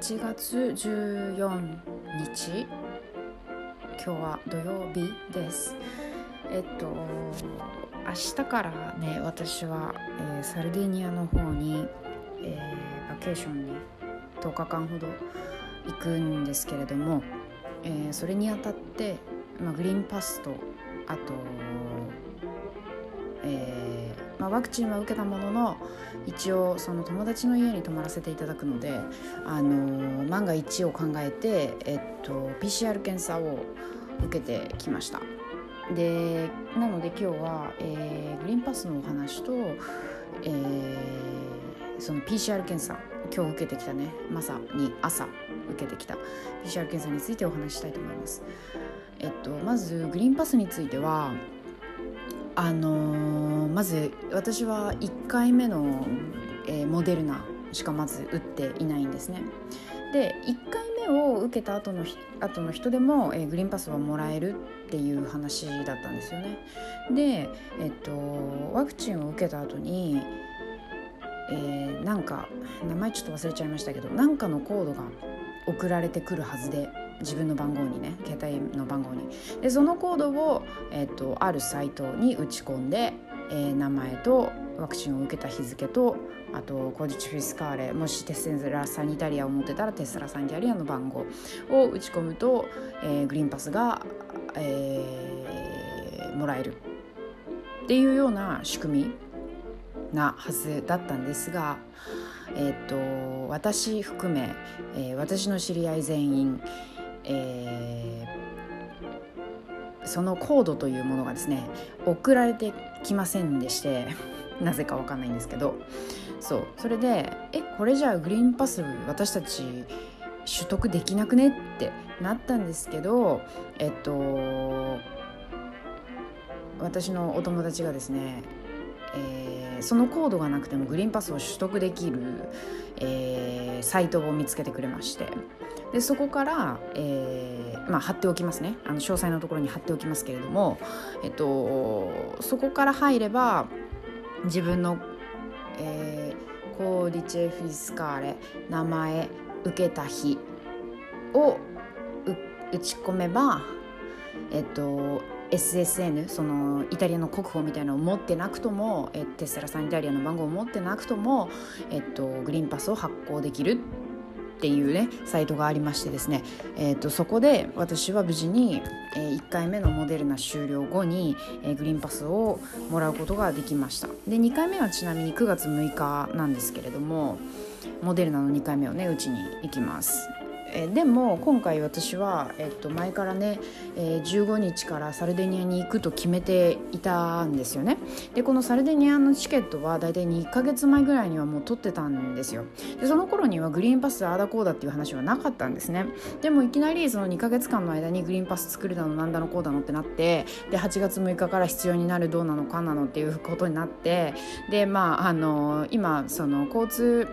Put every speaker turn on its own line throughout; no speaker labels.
8月14日。今日は土曜日です。えっと明日からね私は、えー、サルディニアの方に、えー、バケーションに10日間ほど行くんですけれども、えー、それにあたって、まあ、グリーンパスとあと、えー、ワクチンは受けたものの一応その友達の家に泊まらせていただくので、あの、万が一を考えて、えっと、PCR 検査を受けてきました。でなので今日は、えー、グリーンパスのお話と、えー、その PCR 検査今日受けてきたねまさに朝受けてきた PCR 検査についてお話ししたいと思います。えっとまずグリーンパスについてはあのー、まず私は1回目の、えー、モデルナしかまず打っていないんですね。で1回目を受けた後の後の人でも、えー、グリーンパスはもらえるっていう話だったんですよね。で、えっと、ワクチンを受けた後に、えー、なんか名前ちょっと忘れちゃいましたけどなんかのコードが送られてくるはずで自分の番号にね携帯の番号に。でそのコードを、えーと、あるサイトに打ち込んで、えー、名前とワクチンを受けた日付とあとコーディチフィスカーレもしテスラサニタリアを持ってたらテスラサニタリアの番号を打ち込むと、えー、グリーンパスが、えー、もらえるっていうような仕組みなはずだったんですが、えーと、私含め、えー、私の知り合い全員、えー、そのコードというものがですね送られてきませんでして なぜかわかんないんですけど。そうそれでえこれじゃあグリーンパス私たち取得できなくねってなったんですけどえっと私のお友達がですねえー、そのコードがなくてもグリーンパスを取得できる、えー、サイトを見つけてくれまして。でそこから、えーまあ、貼っておきますね。あの詳細のところに貼っておきますけれども、えっと、そこから入れば自分の、えー、コーディチェ・フィスカーレ名前受けた日を打ち込めばえっと SSN そのイタリアの国保みたいなのを持ってなくとも、えテスラサンイタリアの番号を持ってなくとも、えっと、グリーンパスを発行できるっていうねサイトがありましてですね、えーと、そこで私は無事に、えー、1回目のモデルナ終了後に、えー、グリーンパスをもらうことができました。で2回目はちなみに9月6日なんですけれどもモデルナの2回目をねうちに行きます。えでも今回私は、えっと、前からね、えー、15日からサルデニアに行くと決めていたんですよね。でこのサルデニアのチケットは大体2ヶ月前ぐらいにはもう取ってたんですよ。でその頃にはグリーンパスああだこうだっていう話はなかったんですね。でもいきなりその2ヶ月間の間にグリーンパス作るだのなんだのこうだのってなってで8月6日から必要になるどうなのかなのっていうことになってでまああの今その交通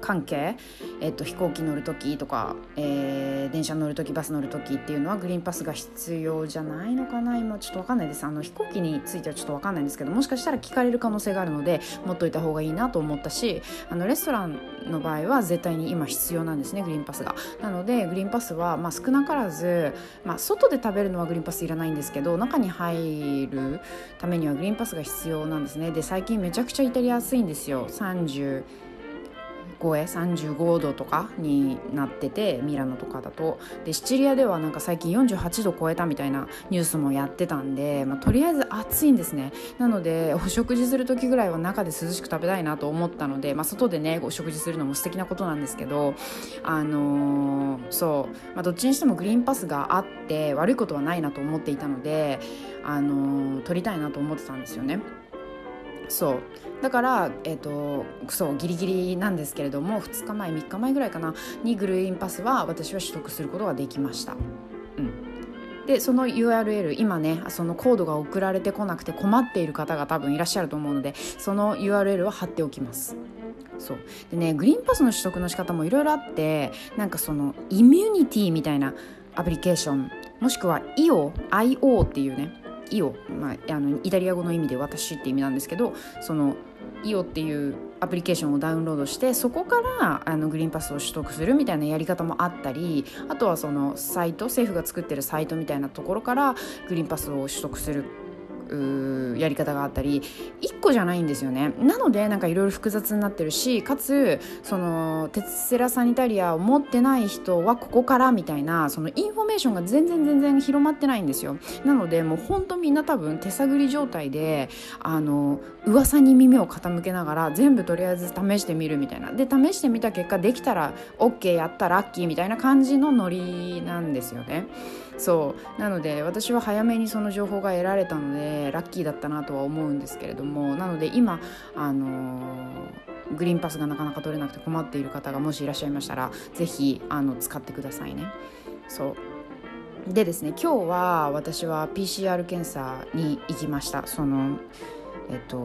関係、えっと、飛行機乗る時とか、えー、電車乗る時バス乗る時っていうのはグリーンパスが必要じゃないのかな？今ちょっと分かんないです。あの飛行機についてはちょっと分かんないんですけどもしかしたら聞かれる可能性があるので持っといた方がいいなと思ったしあのレストランの場合は絶対に今必要なんですねグリーンパスが。なのでグリーンパスは、まあ、少なからず、まあ、外で食べるのはグリーンパスいらないんですけど中に入るためにはグリーンパスが必要なんですね。で最近めちゃくちゃイタリア暑いんですよ。30超え35度とかになっててミラノとかだと。でシチリアではなんか最近48度超えたみたいなニュースもやってたんで、まあ、とりあえず暑いんですね。なのでお食事する時ぐらいは中で涼しく食べたいなと思ったので、まあ、外でねお食事するのも素敵なことなんですけどあのー、そう、まあ、どっちにしてもグリーンパスがあって悪いことはないなと思っていたのであのー、取りたいなと思ってたんですよね。そう。だから、えーと、そうギリギリなんですけれども2日前3日前ぐらいかなにグルーインパスは私は取得することができました。うん。でその URL 今ねそのコードが送られてこなくて困っている方が多分いらっしゃると思うのでその URL は貼っておきます。そう。でねグリーンパスの取得の仕方もいろいろあってなんかそのイミュニティみたいなアプリケーションもしくは IO, IO っていうねイオ、まあ、あのイタリア語の意味で私って意味なんですけどそのイオっていうアプリケーションをダウンロードしてそこからあのグリーンパスを取得するみたいなやり方もあったりあとはそのサイト政府が作ってるサイトみたいなところからグリーンパスを取得するやり方があったり1個じゃないんですよね。なのでなんかいろいろ複雑になってるしかつその tessera sanitaria を持ってない人はここからみたいなそのインフォメーションが全然全然広まってないんですよ。なのでもうほんとみんな多分手探り状態であの噂に耳を傾けながら全部とりあえず試してみるみたいな。で試してみた結果できたら OK やったラッキーみたいな感じのノリなんですよね。そう。なので私は早めにその情報が得られたのでラッキーだったなとは思うんですけれどもなので今あのー、グリーンパスがなかなか取れなくて困っている方がもしいらっしゃいましたら是非あの使ってくださいね。そう。でですね今日は私は PCR 検査に行きました。そのえっと、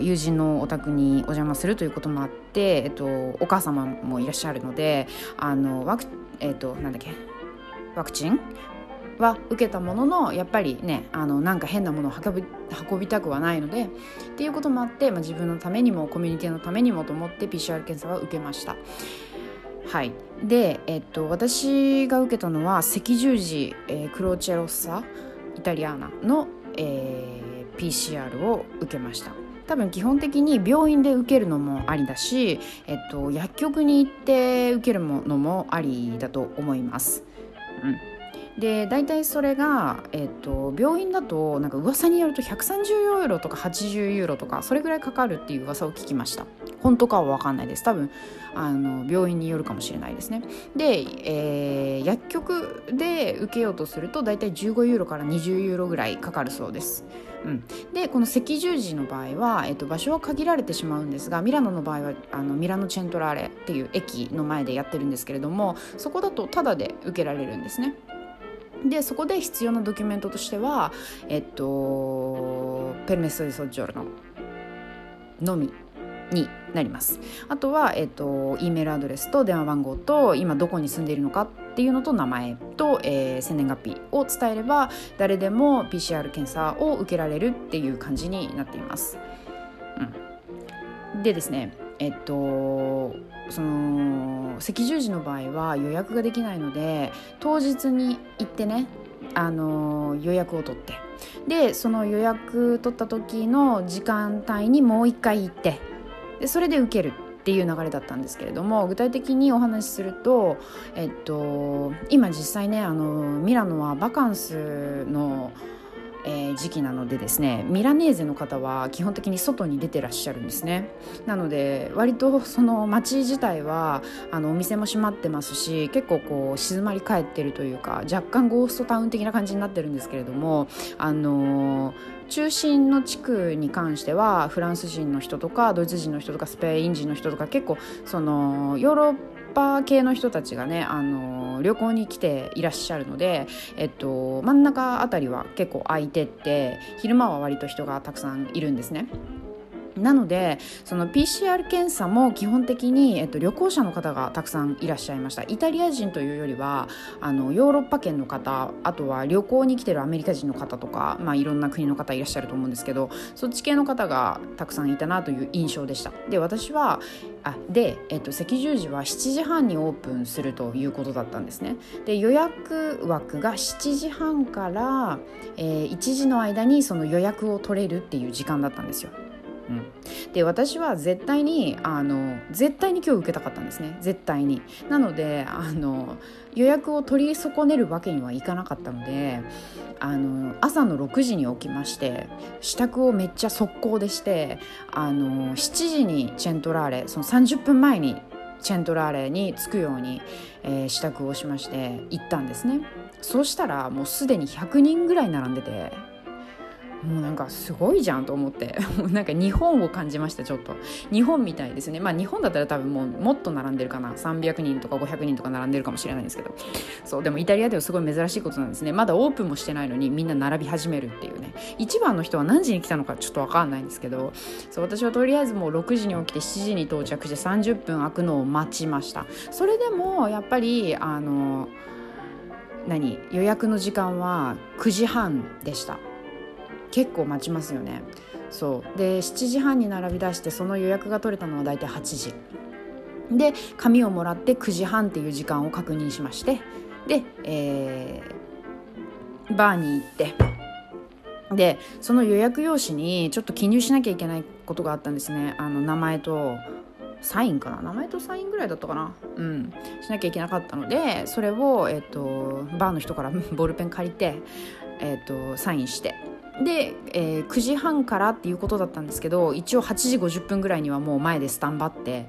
友人のお宅にお邪魔するということもあって、えっと、お母様もいらっしゃるのであのワク、えっと、なんだっけワクチンは受けたもののやっぱりねあのなんか変なものを運び運びたくはないのでっていうこともあって、まあ、自分のためにもコミュニティのためにもと思って PCR 検査は受けました。はいで、えっと、私が受けたのは赤十字、えー、クローチェロッサイタリアーナの、えー、PCR を受けました多分基本的に病院で受けるのもありだし、えっと、薬局に行って受けるのもありだと思います。うんで大体それが、えーと、病院だとなんか噂によると130ユーロとか80ユーロとかそれぐらいかかるっていう噂を聞きました。本当かは分かんないです。多分あの病院によるかもしれないですね。で、えー、薬局で受けようとすると大体15ユーロから20ユーロぐらいかかるそうです。うん、でこの赤十字の場合は、えっと、場所は限られてしまうんですがミラノの場合はあのミラノ・チェントラーレっていう駅の前でやってるんですけれどもそこだとタダで受けられるんですね。でそこで必要なドキュメントとしてはえっとペルメッソ・デ・ソジョルノのみになりますあとは、えっと、E メールアドレスと電話番号と今どこに住んでいるのかっていうのと名前と、えー、生年月日を伝えれば誰でも PCR 検査を受けられるっていう感じになっています。うん、でですねえっとその赤十字の場合は予約ができないので当日に行ってねあの予約を取って。でその予約取った時の時間帯にもう一回行って。でそれで受けるっていう流れだったんですけれども具体的にお話しすると、えっと、今実際ねあのミラノはバカンスのえー、時期なのでですねミラネーゼの方は基本的に外に出てらっしゃるんですね。なので割とその街自体はあのお店も閉まってますし結構こう静まり返ってるというか若干ゴーストタウン的な感じになってるんですけれどもあのー中心の地区に関してはフランス人の人とかドイツ人の人とかスペイン人の人とか結構そのヨーロッパー系の人たちがねあの旅行に来ていらっしゃるので、えっと、真ん中あたりは結構空いてって昼間は割と人がたくさんいるんですね。なのでその PCR 検査も基本的に、えっと、旅行者の方がたくさんいらっしゃいました。イタリア人というよりはあのヨーロッパ圏の方あとは旅行に来てるアメリカ人の方とか、まあ、いろんな国の方いらっしゃると思うんですけどそっち系の方がたくさんいたなという印象でした。で私はあで、えっと、赤十字は7時半にオープンするということだったんですね。で予約枠が7時半から、えー、1時の間にその予約を取れるっていう時間だったんですよ。うん、で私は絶対にあの絶対に今日受けたかったんですね。絶対に。なのであの予約を取り損ねるわけにはいかなかったのであの朝の6時に起きまして支度をめっちゃ速攻でしてあの7時にチェントラーレその30分前にチェントラーレに着くように、えー、支度をしまして行ったんですね。そうしたらもうすでに100人ぐらい並んでて。もうなんかすごいじゃんと思って。もうなんか日本を感じましたちょっと。日本みたいですね。まあ日本だったら多分もうもっと並んでるかな。300人とか500人とか並んでるかもしれないんですけど。そうでもイタリアではすごい珍しいことなんですね。まだオープンもしてないのにみんな並び始めるっていうね。一番の人は何時に来たのかちょっと分かんないんですけど。そう私はとりあえずもう6時に起きて7時に到着して30分空くのを待ちました。それでもやっぱりあの何？予約の時間は9時半でした。結構待ちますよね。そう。で7時半に並び出してその予約が取れたのは大体8時。で紙をもらって9時半っていう時間を確認しまして。で、えー、バーに行って。でその予約用紙にちょっと記入しなきゃいけないことがあったんですね。あの名前とサインかな。名前とサインぐらいだったかな。うん。しなきゃいけなかったのでそれを、えーと、バーの人から ボールペン借りて、えーと、サインして。で、えー、9時半からっていうことだったんですけど一応8時50分ぐらいにはもう前でスタンバって。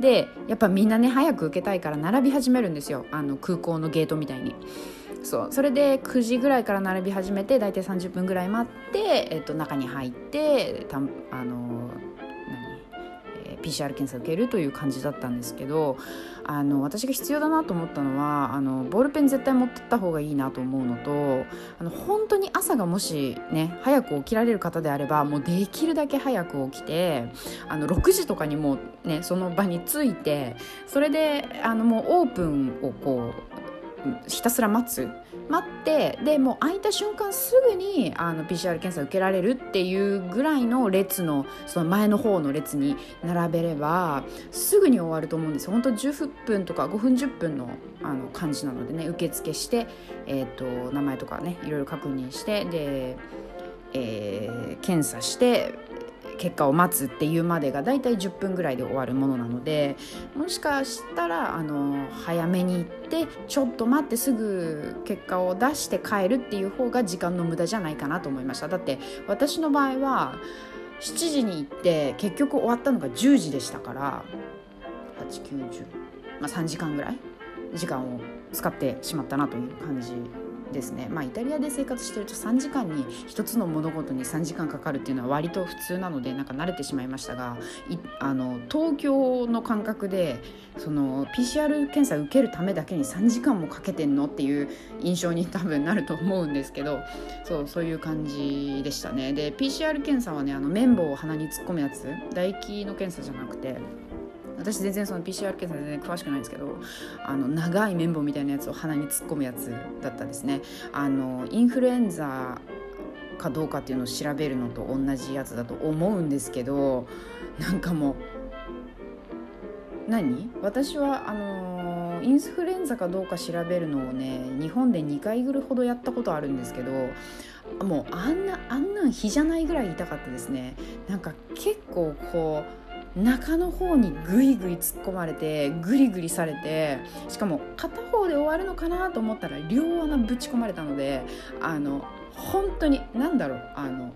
でやっぱみんなね早く受けたいから並び始めるんですよ。あの空港のゲートみたいに。そう。それで9時ぐらいから並び始めて大体30分ぐらい待って、えっと、中に入ってたあの PCR 検査受けるという感じだったんですけどあの私が必要だなと思ったのはあのボールペン絶対持ってった方がいいなと思うのとあの本当に朝がもしね早く起きられる方であればもうできるだけ早く起きてあの6時とかにもねその場に着いてそれであのもうオープンをこうひたすら待つ。待ってでもう空いた瞬間すぐにあの PCR 検査受けられるっていうぐらいの列のその前の方の列に並べればすぐに終わると思うんです本当10分とか5分10分のあの感じなのでね受付して、えーと、名前とかねいろいろ確認してで、えー、検査して結果を待つっていうまでがだいたい10分ぐらいで終わるものなのでもしかしたらあの早めに行ってちょっと待ってすぐ結果を出して帰るっていう方が時間の無駄じゃないかなと思いました。だって私の場合は7時に行って結局終わったのが10時でしたから890、まあ、3時間ぐらい時間を使ってしまったなという感じですね。まあイタリアで生活してると3時間に1つの物事に3時間かかるっていうのは割と普通なのでなんか慣れてしまいましたがあの東京の感覚でその PCR 検査受けるためだけに3時間もかけてんのっていう印象に多分なると思うんですけどそうそういう感じでしたね。で PCR 検査はねあの綿棒を鼻に突っ込むやつ唾液の検査じゃなくて私全然その PCR 検査全然詳しくないんですけどあの長い綿棒みたいなやつを鼻に突っ込むやつだったんですね。あのインフルエンザかどうかっていうのを調べるのと同じやつだと思うんですけどなんかもう何？私はあのインフルエンザかどうか調べるのをね日本で2回ぐらいほどやったことあるんですけどもうあんなあんなん日じゃないぐらい痛かったですね。なんか結構こう中の方にグイグイ突っ込まれてぐりぐりされてしかも片方で終わるのかなと思ったら両穴ぶち込まれたのであの本当に何だろうあの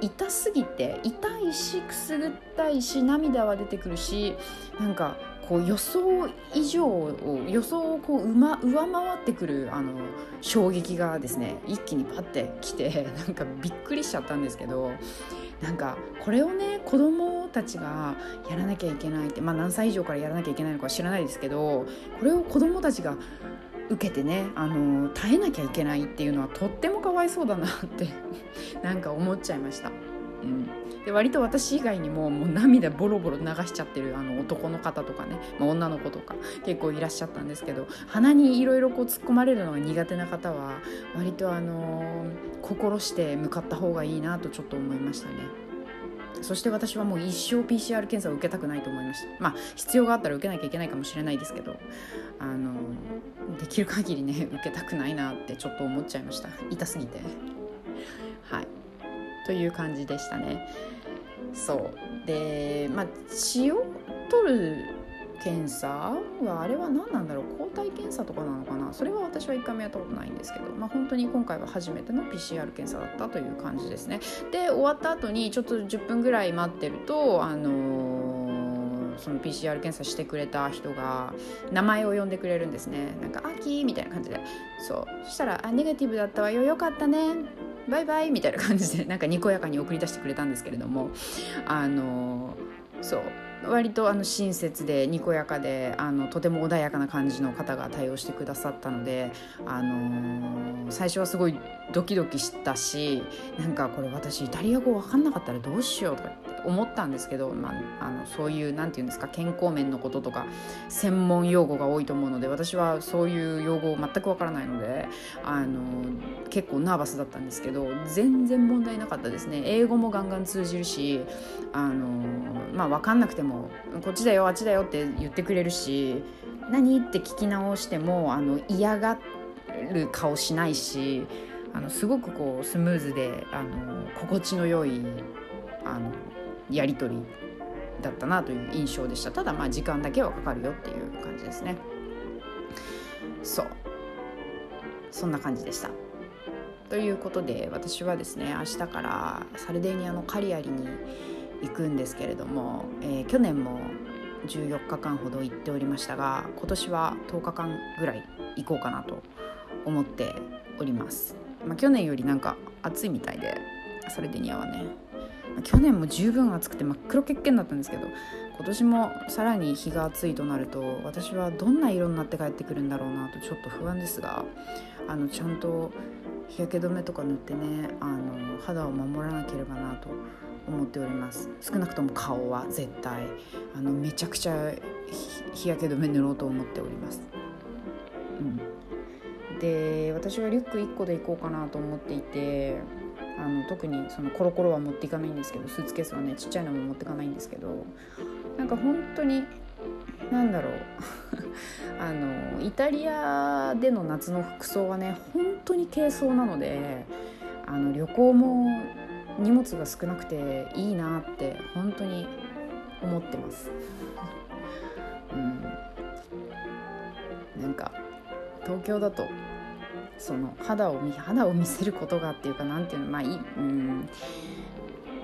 痛すぎて痛いしくすぐったいし涙は出てくるしなんかこう予想以上を予想をこう上回ってくるあの衝撃がですね一気にパッてきて なんかびっくりしちゃったんですけどなんかこれをね子供たちがやらなきゃいけないってまあ何歳以上からやらなきゃいけないのかは知らないですけどこれを子供たちが受けてねあの耐えなきゃいけないっていうのはとってもかわいそうだなってなんか思っちゃいました。うん、で割と私以外にももう涙ボロボロ流しちゃってるあの男の方とかね、まあ、女の子とか結構いらっしゃったんですけど鼻にいろいろ突っ込まれるのが苦手な方は割とあの心して向かった方がいいなとちょっと思いましたね。そして私はもう一生 PCR 検査を受けたくないと思いました。まあ必要があったら受けなきゃいけないかもしれないですけどあのできる限りね受けたくないなってちょっと思っちゃいました。痛すぎて。はい。という感じでしたね。そう。でまあ血を取る検査はあれは何なんだろう？抗体検査とかなのかな？それは私は1回もやったことないんですけど、まあ、本当に今回は初めての PCR 検査だったという感じですね。で終わった後にちょっと10分ぐらい待ってるとあのー、その PCR 検査してくれた人が名前を呼んでくれるんですね。なんか「あき」みたいな感じで。そう。そしたら「あネガティブだったわよ。よかったね」バイバイみたいな感じでなんかにこやかに送り出してくれたんですけれどもあの、そう。割とあの親切でにこやかであのとても穏やかな感じの方が対応してくださったので、あのー、最初はすごいドキドキしたしなんかこれ私イタリア語分かんなかったらどうしようとか思ったんですけど、まあ、あのそういう何て言うんですか健康面のこととか専門用語が多いと思うので私はそういう用語全くわからないのであの結構ナーバスだったんですけど全然問題なかったですね。英語もガンガン通じるしあの、まあ、分かんなくてもこっちだよあっちだよって言ってくれるし何って聞き直してもあの嫌がる顔しないしあのすごくこうスムーズであの心地の良いあのやり取りだったなという印象でした。ただまあ時間だけはかかるよっていう感じですね。そう。そんな感じでした。ということで私はですね明日からサルデーニアのカリアリに行くんですけれども、えー、去年も14日間ほど行っておりましたが今年は10日間ぐらい行こうかなと思っております、まあ、去年よりなんか暑いみたいでサルデニアはね去年も十分暑くて真っ黒けっけんだったんですけど今年もさらに日が暑いとなると私はどんな色になって帰ってくるんだろうなとちょっと不安ですがあのちゃんと日焼け止めとか塗ってねあの肌を守らなければなと思っております。少なくとも顔は絶対あのめちゃくちゃ日焼け止め塗ろうと思っております、うん、で私はリュック1個で行こうかなと思っていてあの特にそのコロコロは持っていかないんですけどスーツケースはねちっちゃいのも持っていかないんですけどなんか本当になんだろう。あのイタリアでの夏の服装はね本当に軽装なのであの旅行も荷物が少なくていいなって本当に思ってます。うん、なんか東京だとその肌を肌を見せることがっていうかなんていうのまあい、うん、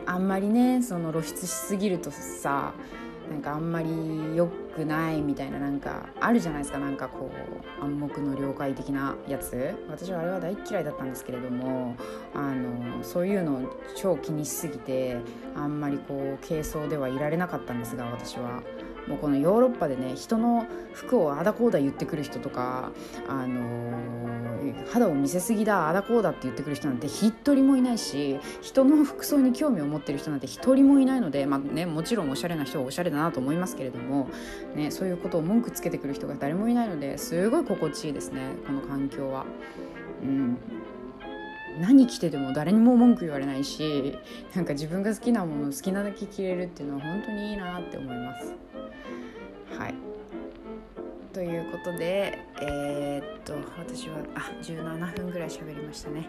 あんまりねその露出しすぎるとさなんかあんまり良くないみたいななんかあるじゃないですかなんかこう暗黙の了解的なやつ私はあれは大嫌いだったんですけれどもあのそういうのを超気にしすぎてあんまりこう軽装ではいられなかったんですが私は。もうこのヨーロッパでね人の服をあだこうだ言ってくる人とか、あのー、肌を見せすぎだあだこうだって言ってくる人なんて一人もいないし人の服装に興味を持ってる人なんて一人もいないので、まあね、もちろんおしゃれな人はおしゃれだなと思いますけれども、ね、そういうことを文句つけてくる人が誰もいないのですごい心地いいですねこの環境は。うん何着てても誰にも文句言われないしなんか自分が好きなもの好きなだけ着れるっていうのは本当にいいなって思います。はいということでえー、っと私はあ17分ぐらい喋りましたね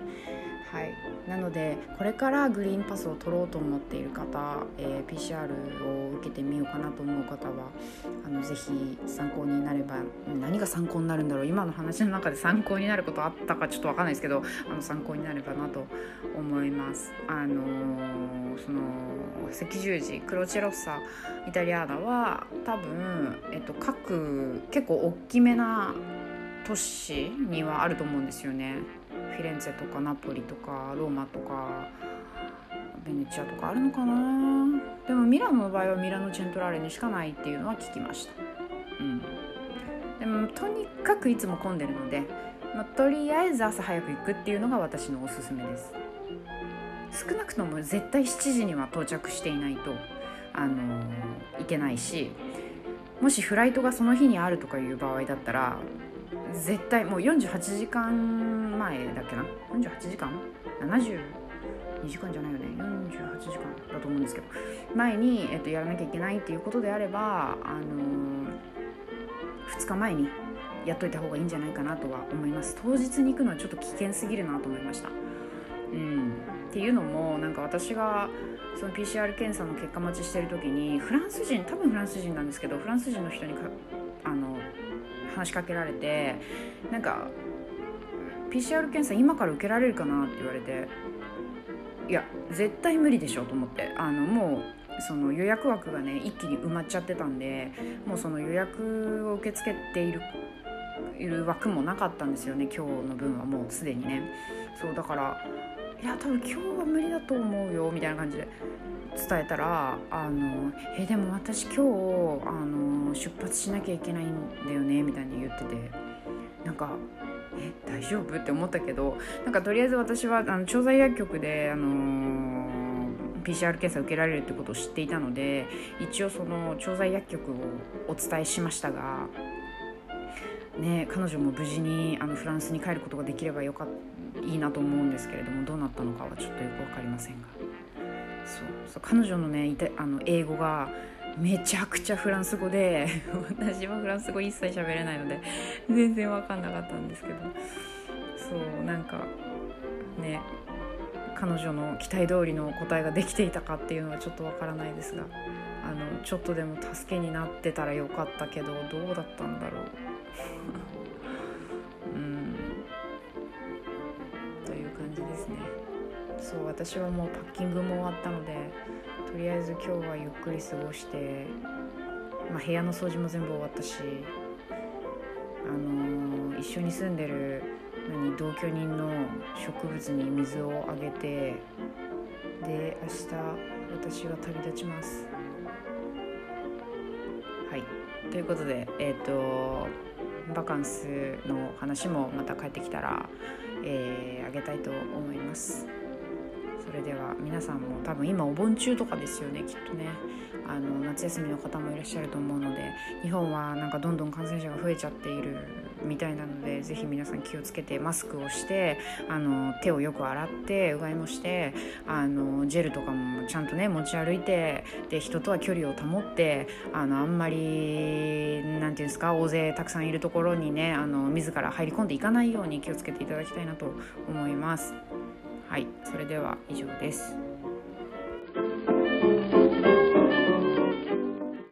はい。なのでこれからグリーンパスを取ろうと思っている方、えー、PCR を受けてみようかなと思う方はあのぜひ参考になれば何が参考になるんだろう。今の話の中で参考になることあったかちょっと分かんないですけどあの参考になればなと思います。あのー、その赤十字クロチェロッサイタリアーナは多分、えっと、各結構大きめな都市にはあると思うんですよね。フィレンツェとかナポリとかローマとかベネチアとかあるのかな？でもミラノの場合はミラノチェントラーレにしかないっていうのは聞きました。うん。でもとにかくいつも混んでるので、まあ、とりあえず朝早く行くっていうのが私のおすすめです。少なくとも絶対7時には到着していないとあのー、いけないしもしフライトがその日にあるとかいう場合だったら絶対もう48時間前だっけな？48時間？72時間じゃないよね。48時間だと思うんですけど。前に、えっと、やらなきゃいけないっていうことであれば、あのー、2日前にやっといた方がいいんじゃないかなとは思います。当日に行くのはちょっと危険すぎるなと思いました。うん。っていうのもなんか私がその PCR 検査の結果待ちしてる時にフランス人多分フランス人なんですけどフランス人の人にかあの話しかけられてなんか PCR 検査今から受けられるかなって言われていや絶対無理でしょと思って。あのもうその予約枠がね一気に埋まっちゃってたんでもうその予約を受け付けているいる枠もなかったんですよね今日の分はもうすでにね。そうだからいや多分今日は無理だと思うよみたいな感じで伝えたら「あのえでも私今日あの出発しなきゃいけないんだよね」みたいに言ってて。なんか「え大丈夫?」って思ったけどなんかとりあえず私はあの調剤薬局であの PCR 検査受けられるってことを知っていたので一応その調剤薬局をお伝えしましたが、ね、彼女も無事にあのフランスに帰ることができればよかいいなと思うんですけれどもどうなったのかはちょっとよく分かりませんがそうそう彼女のねいてあの英語がめちゃくちゃフランス語で 私はフランス語一切喋れないので全然分かんなかったんですけど。そうなんかね彼女の期待通りの答えができていたかっていうのはちょっとわからないですがあのちょっとでも助けになってたらよかったけどどうだったんだろう。うん。という感じですね。そう私はもうパッキングも終わったのでとりあえず今日はゆっくり過ごして、まあ、部屋の掃除も全部終わったしあのー、一緒に住んでる何同居人の植物に水をあげてで明日私は旅立ちます。はい。ということでえっ、ー、とバカンスの話もまた帰ってきたら、えー、あげたいと思います。それでは皆さんも多分今お盆中とかですよねきっとねあの夏休みの方もいらっしゃると思うので日本はなんかどんどん感染者が増えちゃっているみたいなのでぜひ皆さん気をつけてマスクをしてあの手をよく洗ってうがいもしてあのジェルとかもちゃんとね持ち歩いてで人とは距離を保ってあのあんまり何て言うんですか大勢たくさんいるところにねあの自ら入り込んでいかないように気をつけていただきたいなと思います。はいそれでは以上です。